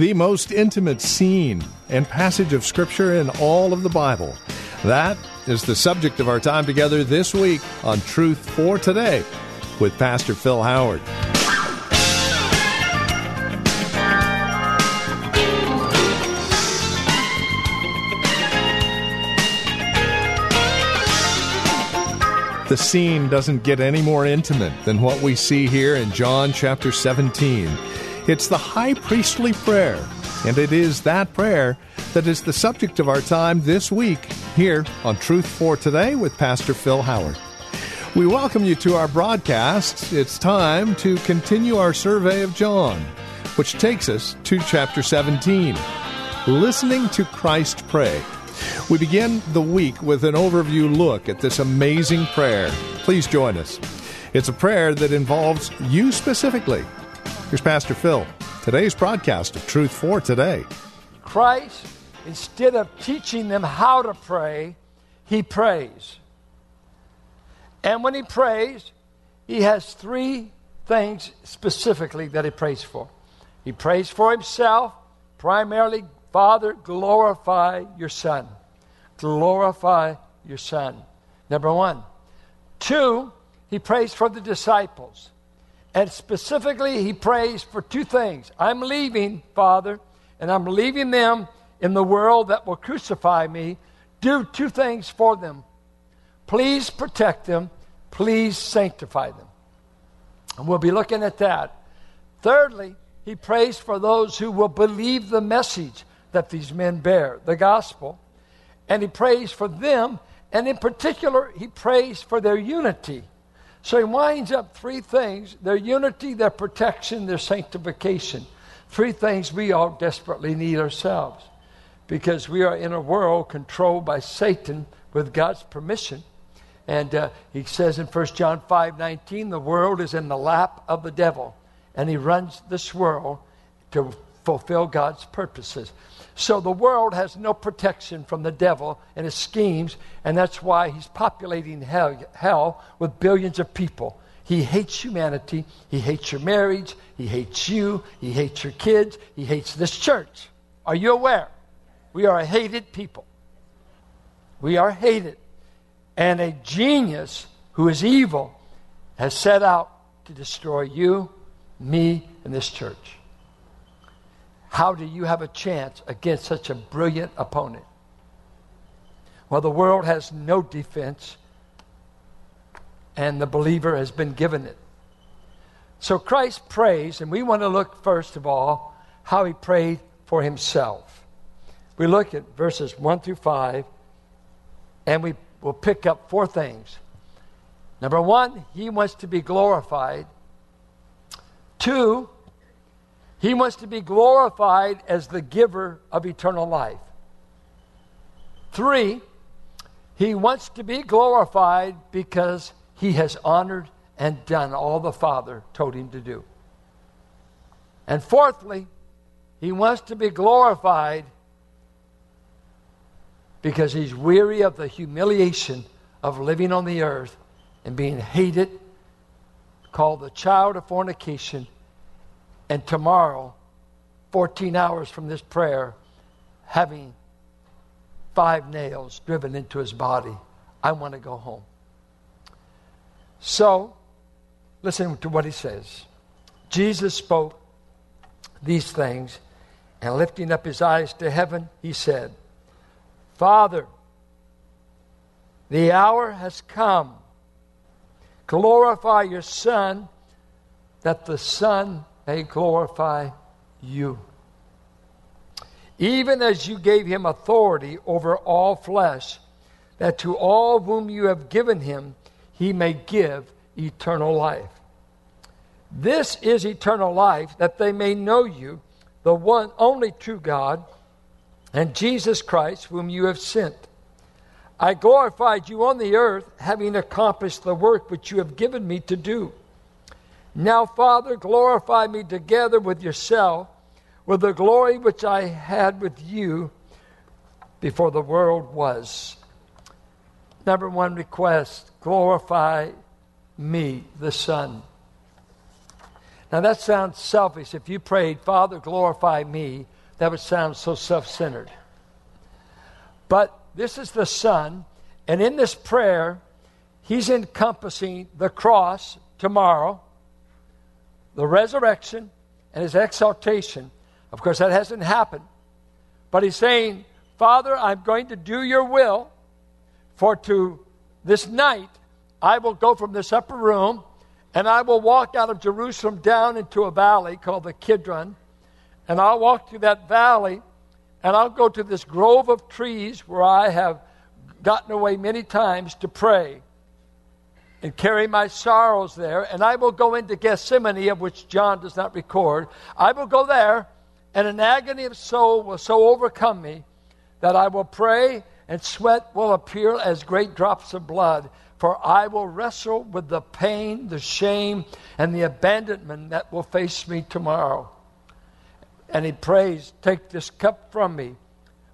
The most intimate scene and passage of Scripture in all of the Bible. That is the subject of our time together this week on Truth for Today with Pastor Phil Howard. The scene doesn't get any more intimate than what we see here in John chapter 17. It's the high priestly prayer, and it is that prayer that is the subject of our time this week here on Truth for Today with Pastor Phil Howard. We welcome you to our broadcast. It's time to continue our survey of John, which takes us to chapter 17 Listening to Christ Pray. We begin the week with an overview look at this amazing prayer. Please join us. It's a prayer that involves you specifically. Here's Pastor Phil. Today's broadcast of Truth for Today. Christ, instead of teaching them how to pray, he prays. And when he prays, he has three things specifically that he prays for. He prays for himself, primarily, Father, glorify your Son glorify your Son. Number one. Two, he prays for the disciples. And specifically, he prays for two things. I'm leaving, Father, and I'm leaving them in the world that will crucify me. Do two things for them. Please protect them. Please sanctify them. And we'll be looking at that. Thirdly, he prays for those who will believe the message that these men bear, the gospel and he prays for them, and in particular, he prays for their unity. So he winds up three things their unity, their protection, their sanctification. Three things we all desperately need ourselves because we are in a world controlled by Satan with God's permission. And uh, he says in 1 John 5 19, the world is in the lap of the devil, and he runs this world to fulfill God's purposes. So the world has no protection from the devil and his schemes, and that's why he's populating hell, hell with billions of people. He hates humanity. He hates your marriage. He hates you. He hates your kids. He hates this church. Are you aware? We are a hated people. We are hated. And a genius who is evil has set out to destroy you, me, and this church. How do you have a chance against such a brilliant opponent? Well, the world has no defense, and the believer has been given it. So Christ prays, and we want to look first of all how he prayed for himself. We look at verses 1 through 5, and we will pick up four things. Number one, he wants to be glorified. Two, he wants to be glorified as the giver of eternal life. Three, he wants to be glorified because he has honored and done all the Father told him to do. And fourthly, he wants to be glorified because he's weary of the humiliation of living on the earth and being hated, called the child of fornication and tomorrow, 14 hours from this prayer, having five nails driven into his body. I want to go home. So, listen to what he says. Jesus spoke these things, and lifting up his eyes to heaven, he said, Father, the hour has come. Glorify your Son, that the Son may glorify you. Even as you gave him authority over all flesh, that to all whom you have given him, he may give eternal life. This is eternal life, that they may know you, the one only true God, and Jesus Christ, whom you have sent. I glorified you on the earth, having accomplished the work which you have given me to do. Now, Father, glorify me together with yourself, with the glory which I had with you before the world was. Number one request glorify me, the Son. Now, that sounds selfish. If you prayed, Father, glorify me, that would sound so self centered. But this is the Son, and in this prayer, he's encompassing the cross tomorrow, the resurrection, and his exaltation. Of course, that hasn't happened. But he's saying, Father, I'm going to do your will, for to this night I will go from this upper room and I will walk out of Jerusalem down into a valley called the Kidron. And I'll walk through that valley and I'll go to this grove of trees where I have gotten away many times to pray and carry my sorrows there. And I will go into Gethsemane, of which John does not record. I will go there, and an agony of soul will so overcome me that I will pray, and sweat will appear as great drops of blood. For I will wrestle with the pain, the shame, and the abandonment that will face me tomorrow. And he prays, Take this cup from me,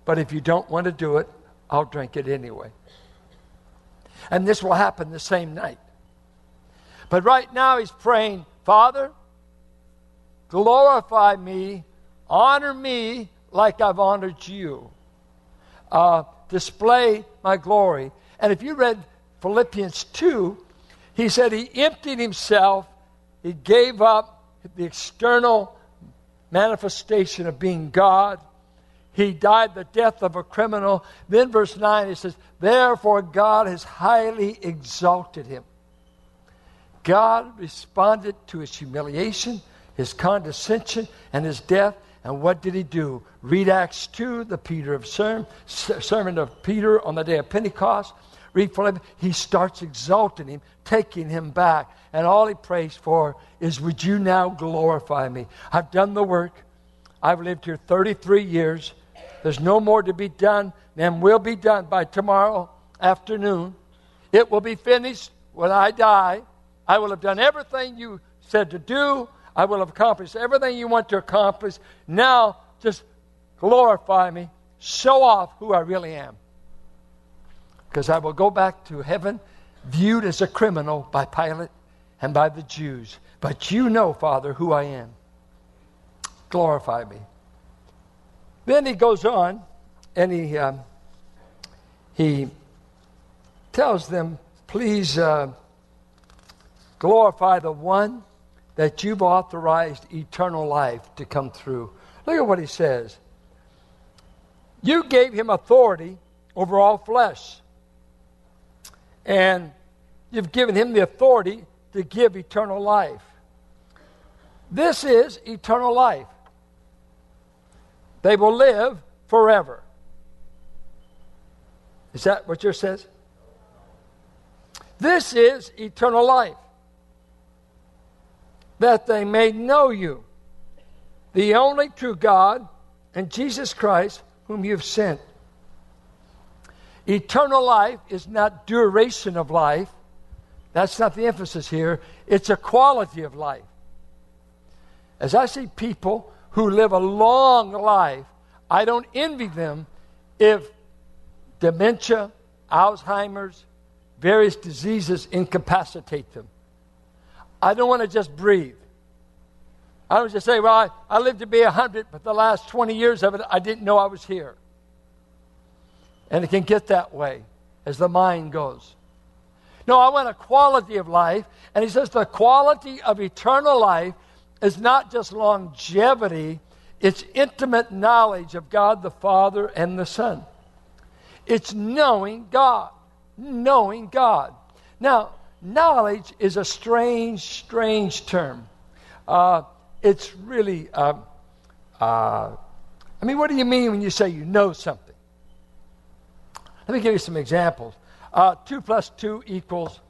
but if you don't want to do it, I'll drink it anyway. And this will happen the same night. But right now he's praying, Father, glorify me, honor me like I've honored you, uh, display my glory. And if you read Philippians 2, he said he emptied himself, he gave up the external manifestation of being God. He died the death of a criminal. Then, verse 9, he says, Therefore, God has highly exalted him. God responded to his humiliation, his condescension, and his death. And what did he do? Read Acts 2, the Peter of sermon, sermon of Peter on the day of Pentecost read Philippians, he starts exalting him, taking him back. And all he prays for is, Would you now glorify me? I've done the work. I've lived here 33 years. There's no more to be done than will be done by tomorrow afternoon. It will be finished when I die. I will have done everything you said to do. I will have accomplished everything you want to accomplish. Now, just glorify me. Show off who I really am because I will go back to heaven viewed as a criminal by Pilate and by the Jews. But you know, Father, who I am. Glorify me. Then he goes on and he, um, he tells them, please uh, glorify the one that you've authorized eternal life to come through. Look at what he says. You gave him authority over all flesh and you've given him the authority to give eternal life. This is eternal life. They will live forever. Is that what yours says? This is eternal life. That they may know you, the only true God, and Jesus Christ, whom you've sent. Eternal life is not duration of life. That's not the emphasis here. It's a quality of life. As I see people who live a long life, I don't envy them if dementia, Alzheimer's, various diseases incapacitate them. I don't want to just breathe. I don't just say, well, I, I lived to be 100, but the last 20 years of it, I didn't know I was here. And it can get that way as the mind goes. No, I want a quality of life. And he says the quality of eternal life is not just longevity, it's intimate knowledge of God the Father and the Son. It's knowing God. Knowing God. Now, knowledge is a strange, strange term. Uh, it's really, uh, uh, I mean, what do you mean when you say you know something? Let me give you some examples. Uh, 2 plus 2 equals.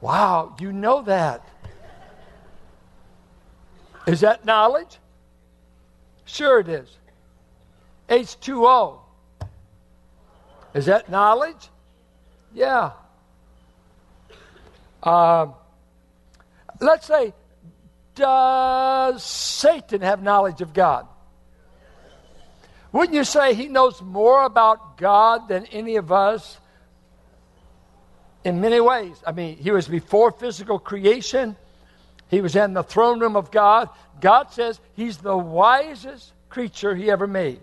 Wow, you know that. Is that knowledge? Sure it is. H2O. Is that knowledge? Yeah. Uh, let's say, does Satan have knowledge of God? Wouldn't you say he knows more about God than any of us? In many ways. I mean, he was before physical creation, he was in the throne room of God. God says he's the wisest creature he ever made.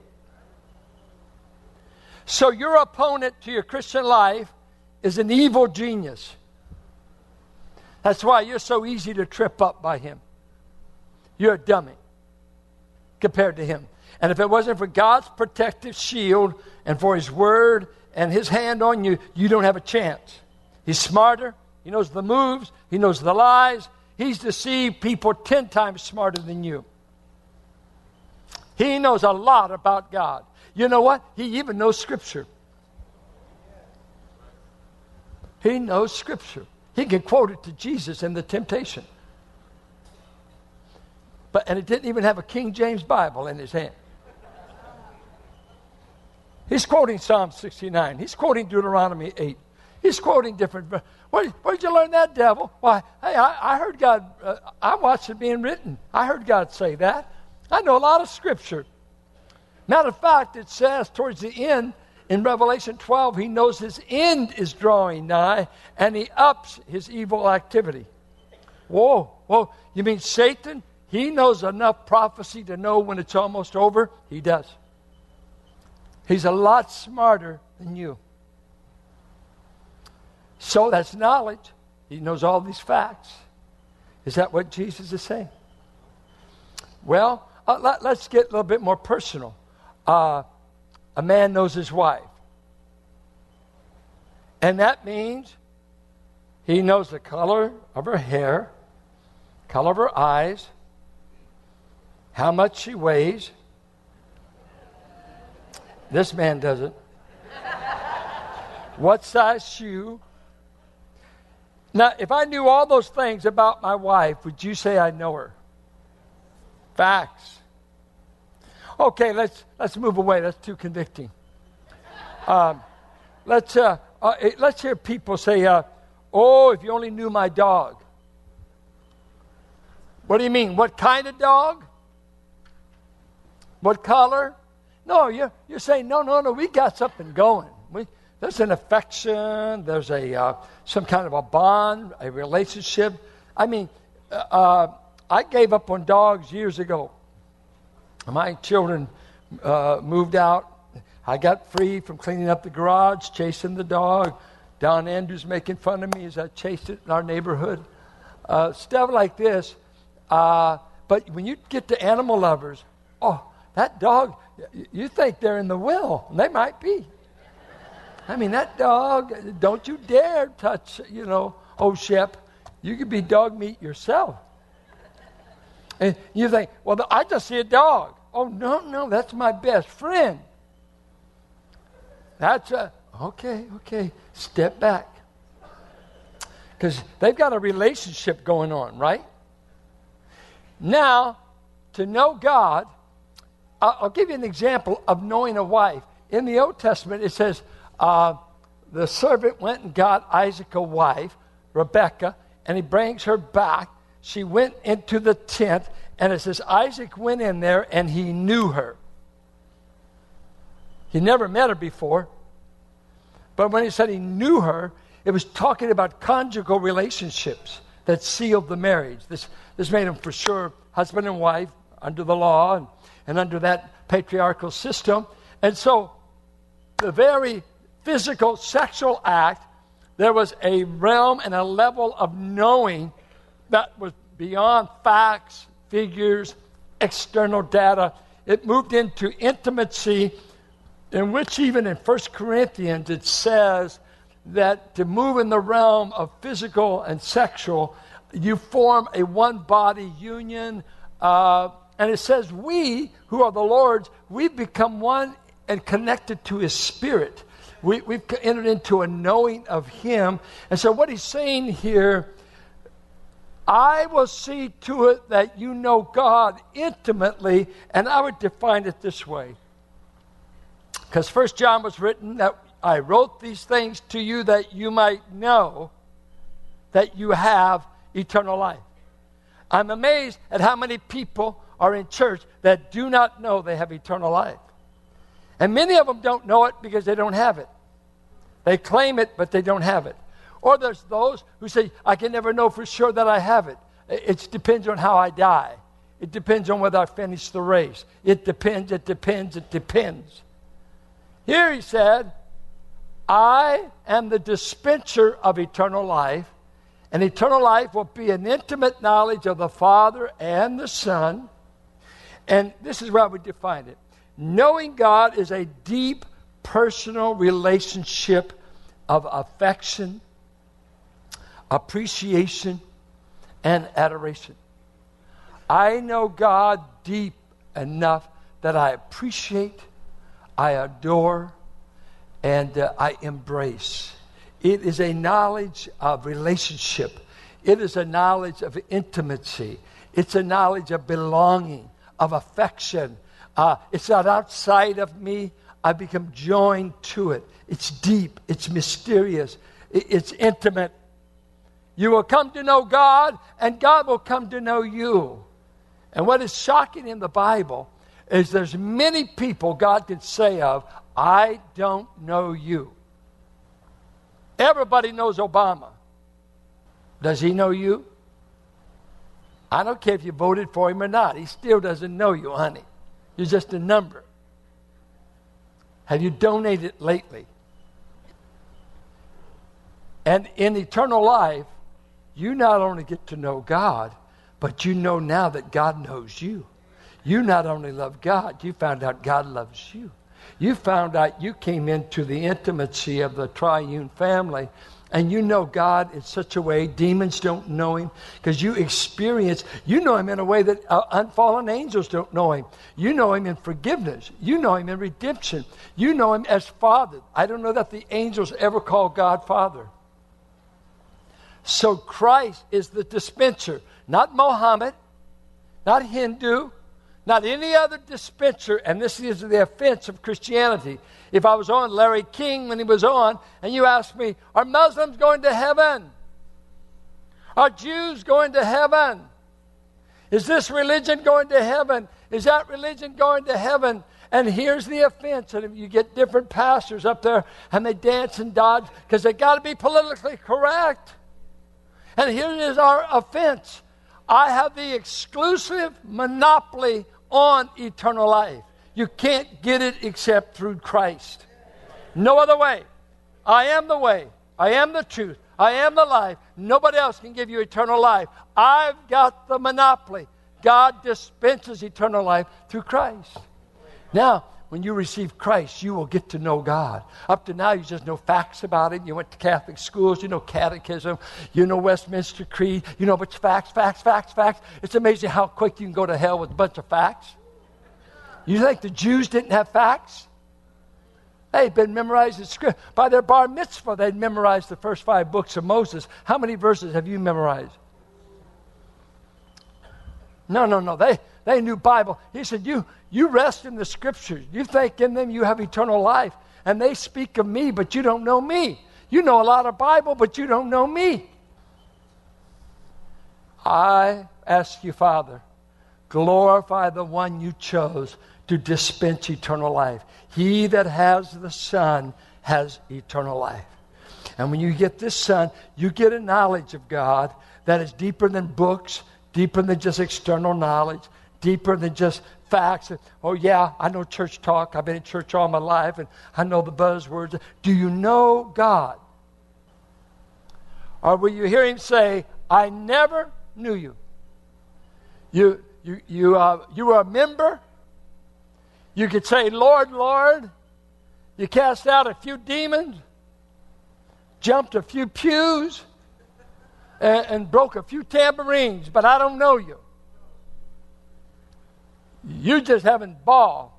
So, your opponent to your Christian life is an evil genius. That's why you're so easy to trip up by him. You're a dummy compared to him. And if it wasn't for God's protective shield and for his word and his hand on you, you don't have a chance. He's smarter. He knows the moves. He knows the lies. He's deceived people 10 times smarter than you. He knows a lot about God. You know what? He even knows Scripture. He knows Scripture. He can quote it to Jesus in the temptation. But, and it didn't even have a King James Bible in his hand. He's quoting Psalm 69. He's quoting Deuteronomy 8. He's quoting different. Where, where did you learn that, devil? Why, hey, I, I heard God, uh, I watched it being written. I heard God say that. I know a lot of scripture. Matter of fact, it says towards the end in Revelation 12, he knows his end is drawing nigh and he ups his evil activity. Whoa, whoa. You mean Satan? He knows enough prophecy to know when it's almost over? He does. He's a lot smarter than you. So that's knowledge. He knows all these facts. Is that what Jesus is saying? Well, uh, let, us get a little bit more personal. Uh, a man knows his wife. And that means he knows the color of her hair, color of her eyes, how much she weighs. This man doesn't. what size shoe? Now, if I knew all those things about my wife, would you say I know her? Facts. Okay, let's let's move away. That's too convicting. Um, let's uh, uh, let's hear people say, uh, "Oh, if you only knew my dog." What do you mean? What kind of dog? What color? No, you're, you're saying, no, no, no, we got something going. There's an affection, there's a, uh, some kind of a bond, a relationship. I mean, uh, uh I gave up on dogs years ago. My children uh, moved out. I got free from cleaning up the garage, chasing the dog. Don Andrews making fun of me as I chased it in our neighborhood. Uh, stuff like this. Uh, but when you get to animal lovers, oh, that dog, you think they're in the will. They might be. I mean, that dog, don't you dare touch, you know, oh, Shep. You could be dog meat yourself. And you think, well, I just see a dog. Oh, no, no, that's my best friend. That's a, okay, okay, step back. Because they've got a relationship going on, right? Now, to know God, I'll, give you an example of knowing a wife. In the Old Testament, it says, uh, the servant went and got Isaac a wife, Rebecca, and he brings her back she went into the tent, and it says Isaac went in there and he knew her. He never met her before. But when he said he knew her, it was talking about conjugal relationships that sealed the marriage. This, this made them for sure husband and wife under the law and, and under that patriarchal system. And so the very physical sexual act, there was a realm and a level of knowing that was beyond facts, figures, external data. It moved into intimacy, in which, even in 1 Corinthians, it says that to move in the realm of physical and sexual, you form a one body union. Uh, and it says, We, who are the Lord's, we've become one and connected to His Spirit. We, we've entered into a knowing of Him. And so, what he's saying here I will see to it that you know God intimately, and I would define it this way. Because First John was written that I wrote these things to you that you might know that you have eternal life. I'm amazed at how many people are in church that do not know they have eternal life. And many of them don't know it because they don't have it. They claim it, but they don't have it. Or there's those who say, I can never know for sure that I have it. It depends on how I die. It depends on whether I finish the race. It depends, it depends, it depends. Here he said, I am the dispenser of eternal life, and eternal life will be an intimate knowledge of the Father and the Son. And this is where would define it. Knowing God is a deep personal relationship of affection, appreciation, and adoration. I know God deep enough that I appreciate, I adore, and uh, I embrace. It is a knowledge of relationship, it is a knowledge of intimacy, it's a knowledge of belonging, of affection. Uh, it's not outside of me. I become joined to it. It's deep, it's mysterious, it's intimate. You will come to know God, and God will come to know you. And what is shocking in the Bible is there's many people God can say of, I don't know you. Everybody knows Obama. Does he know you? I don't care if you voted for him or not. He still doesn't know you, honey. You're just a number. Have you donated lately? And in eternal life, you not only get to know God, but you know now that God knows you. You not only love God, you found out God loves you. You found out you came into the intimacy of the triune family and you know God in such a way demons don't know him. Because you experience you know him in a way that uh, unfallen angels don't know him. You know him in forgiveness. You know him in redemption. You know him as father. I don't know that the angels ever call god father. So Christ is the dispenser, not Mohammed, not Hindu, not any other dispenser. And this is the offense of Christianity. If I was on Larry King when he was on, and you asked me, Are Muslims going to heaven? Are Jews going to heaven? Is this religion going to heaven? Is that religion going to heaven? And here's the offense. And you get different pastors up there and they dance and dodge because they got to be politically correct. And here is our offense I have the exclusive monopoly on eternal life. You can't get it except through Christ. No other way. I am the way. I am the truth. I am the life. Nobody else can give you eternal life. I've got the monopoly. God dispenses eternal life through Christ. Now, when you receive Christ, you will get to know God. Up to now, you just know facts about it. You went to Catholic schools, you know catechism, you know Westminster Creed, you know a bunch of facts, facts, facts, facts. It's amazing how quick you can go to hell with a bunch of facts. You think the Jews didn't have facts? They'd been memorized in script. By their bar mitzvah, they'd memorized the first five books of Moses. How many verses have you memorized? No, no, no. They, they knew Bible. He said, you, you rest in the scriptures. You think in them you have eternal life. And they speak of me, but you don't know me. You know a lot of Bible, but you don't know me. I ask you, Father, glorify the one you chose to dispense eternal life. He that has the Son has eternal life. And when you get this Son, you get a knowledge of God that is deeper than books, deeper than just external knowledge, deeper than just facts. Oh, yeah, I know church talk. I've been in church all my life and I know the buzzwords. Do you know God? Or will you hear him say, I never knew you? You, you, you, uh, you were a member. You could say, Lord, Lord. You cast out a few demons, jumped a few pews, and, and broke a few tambourines, but I don't know you. You just having ball.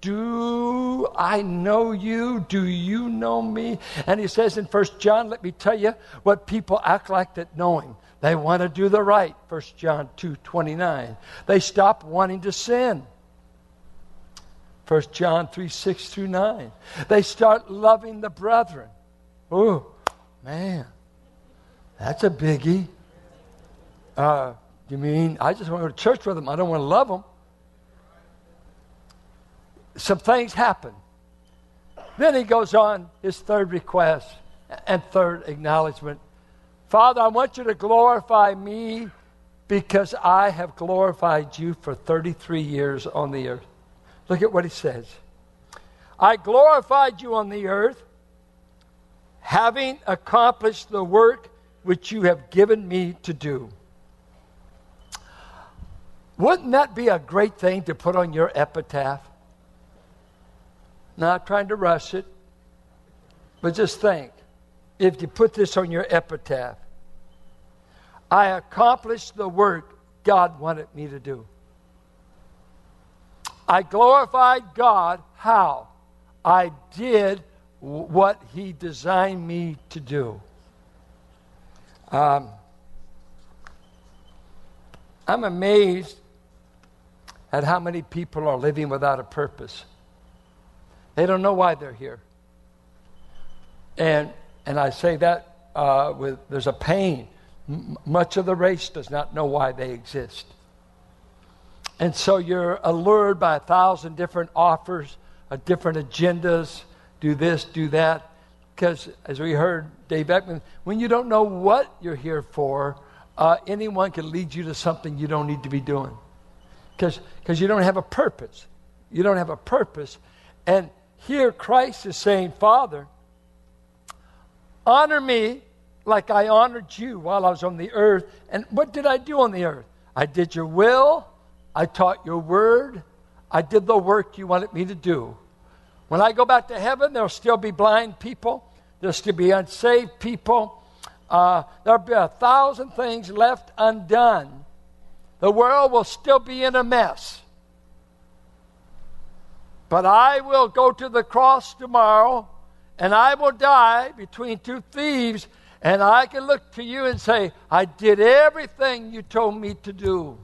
Do I know you? Do you know me? And he says in First John, let me tell you what people act like that know him. They want to do the right, 1 John 2 29. They stop wanting to sin. 1 John 3 6 through 9. They start loving the brethren. Oh, man, that's a biggie. Uh, you mean I just want to go to church with them? I don't want to love them. Some things happen. Then he goes on his third request and third acknowledgement Father, I want you to glorify me because I have glorified you for 33 years on the earth. Look at what he says. I glorified you on the earth, having accomplished the work which you have given me to do. Wouldn't that be a great thing to put on your epitaph? Not trying to rush it, but just think if you put this on your epitaph I accomplished the work God wanted me to do. I glorified God. How? I did what He designed me to do. Um, I'm amazed at how many people are living without a purpose. They don't know why they're here. And, and I say that uh, with, there's a pain. M- much of the race does not know why they exist. And so you're allured by a thousand different offers, uh, different agendas, do this, do that. Because as we heard Dave Beckman, when you don't know what you're here for, uh, anyone can lead you to something you don't need to be doing. Because you don't have a purpose. You don't have a purpose. And here Christ is saying, Father, honor me like I honored you while I was on the earth. And what did I do on the earth? I did your will. I taught your word. I did the work you wanted me to do. When I go back to heaven, there'll still be blind people, there'll still be unsaved people. Uh, there'll be a thousand things left undone. The world will still be in a mess. But I will go to the cross tomorrow and I will die between two thieves, and I can look to you and say, I did everything you told me to do.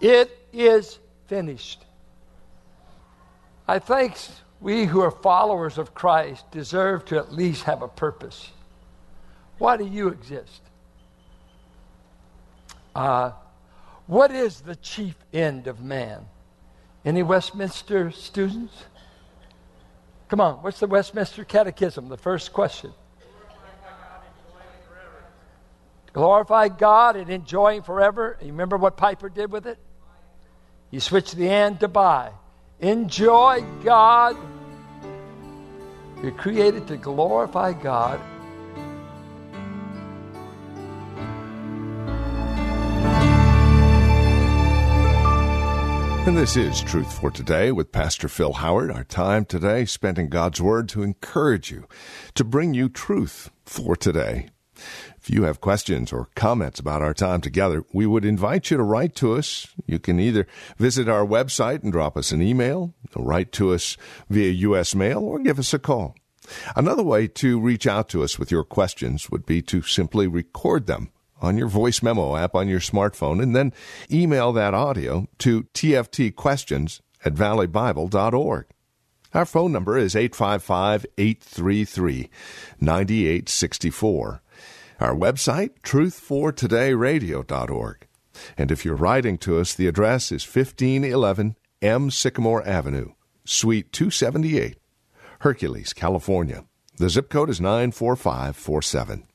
It is finished. I think we who are followers of Christ deserve to at least have a purpose. Why do you exist? Uh, what is the chief end of man? Any Westminster students? Come on, what's the Westminster Catechism? The first question. Glorify God and enjoy Him forever. You remember what Piper did with it? You switch the and to by. Enjoy God. You're created to glorify God. And this is Truth for Today with Pastor Phil Howard. Our time today spent in God's Word to encourage you, to bring you truth for today. If you have questions or comments about our time together, we would invite you to write to us. You can either visit our website and drop us an email, write to us via U.S. mail, or give us a call. Another way to reach out to us with your questions would be to simply record them on your voice memo app on your smartphone and then email that audio to tftquestions at valleybible.org. Our phone number is 855 833 9864. Our website, truthfortodayradio.org. And if you're writing to us, the address is 1511 M. Sycamore Avenue, Suite 278, Hercules, California. The zip code is 94547.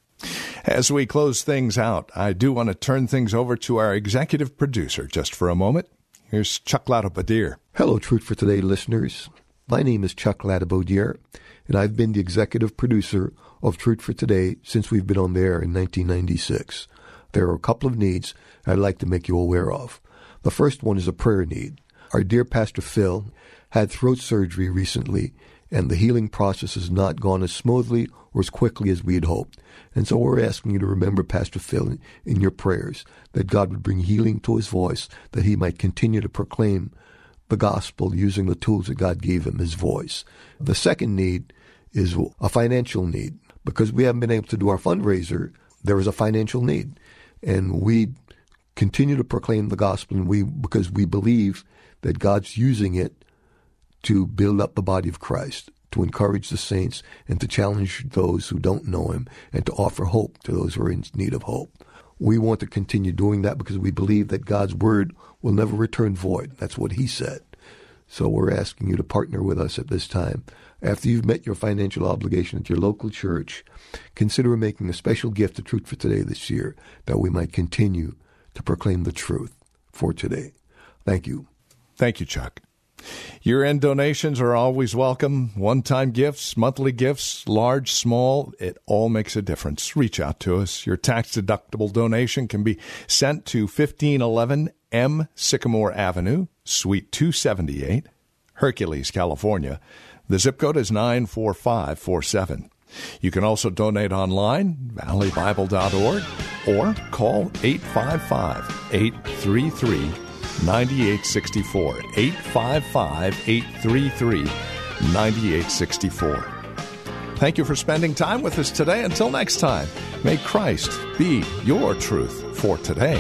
As we close things out, I do want to turn things over to our executive producer just for a moment. Here's Chuck Latibodiere. Hello, Truth for Today listeners. My name is Chuck Latibodiere, and I've been the executive producer of Truth for Today since we've been on the air in 1996. There are a couple of needs I'd like to make you aware of. The first one is a prayer need. Our dear Pastor Phil had throat surgery recently, and the healing process has not gone as smoothly or as quickly as we had hoped. And so we're asking you to remember Pastor Phil in your prayers, that God would bring healing to his voice, that he might continue to proclaim the gospel using the tools that God gave him, his voice. The second need is a financial need because we haven't been able to do our fundraiser there is a financial need, and we continue to proclaim the gospel, and we because we believe that God's using it to build up the body of Christ, to encourage the saints, and to challenge those who don't know Him, and to offer hope to those who are in need of hope. We want to continue doing that because we believe that God's word will never return void. That's what He said. So we're asking you to partner with us at this time. After you've met your financial obligation at your local church, consider making a special gift to Truth for Today this year that we might continue to proclaim the truth for today. Thank you. Thank you, Chuck. Year end donations are always welcome. One time gifts, monthly gifts, large, small, it all makes a difference. Reach out to us. Your tax deductible donation can be sent to 1511 M Sycamore Avenue, Suite 278, Hercules, California. The zip code is 94547. You can also donate online, valleybible.org, or call 855 833 9864. 855 833 9864. Thank you for spending time with us today. Until next time, may Christ be your truth for today.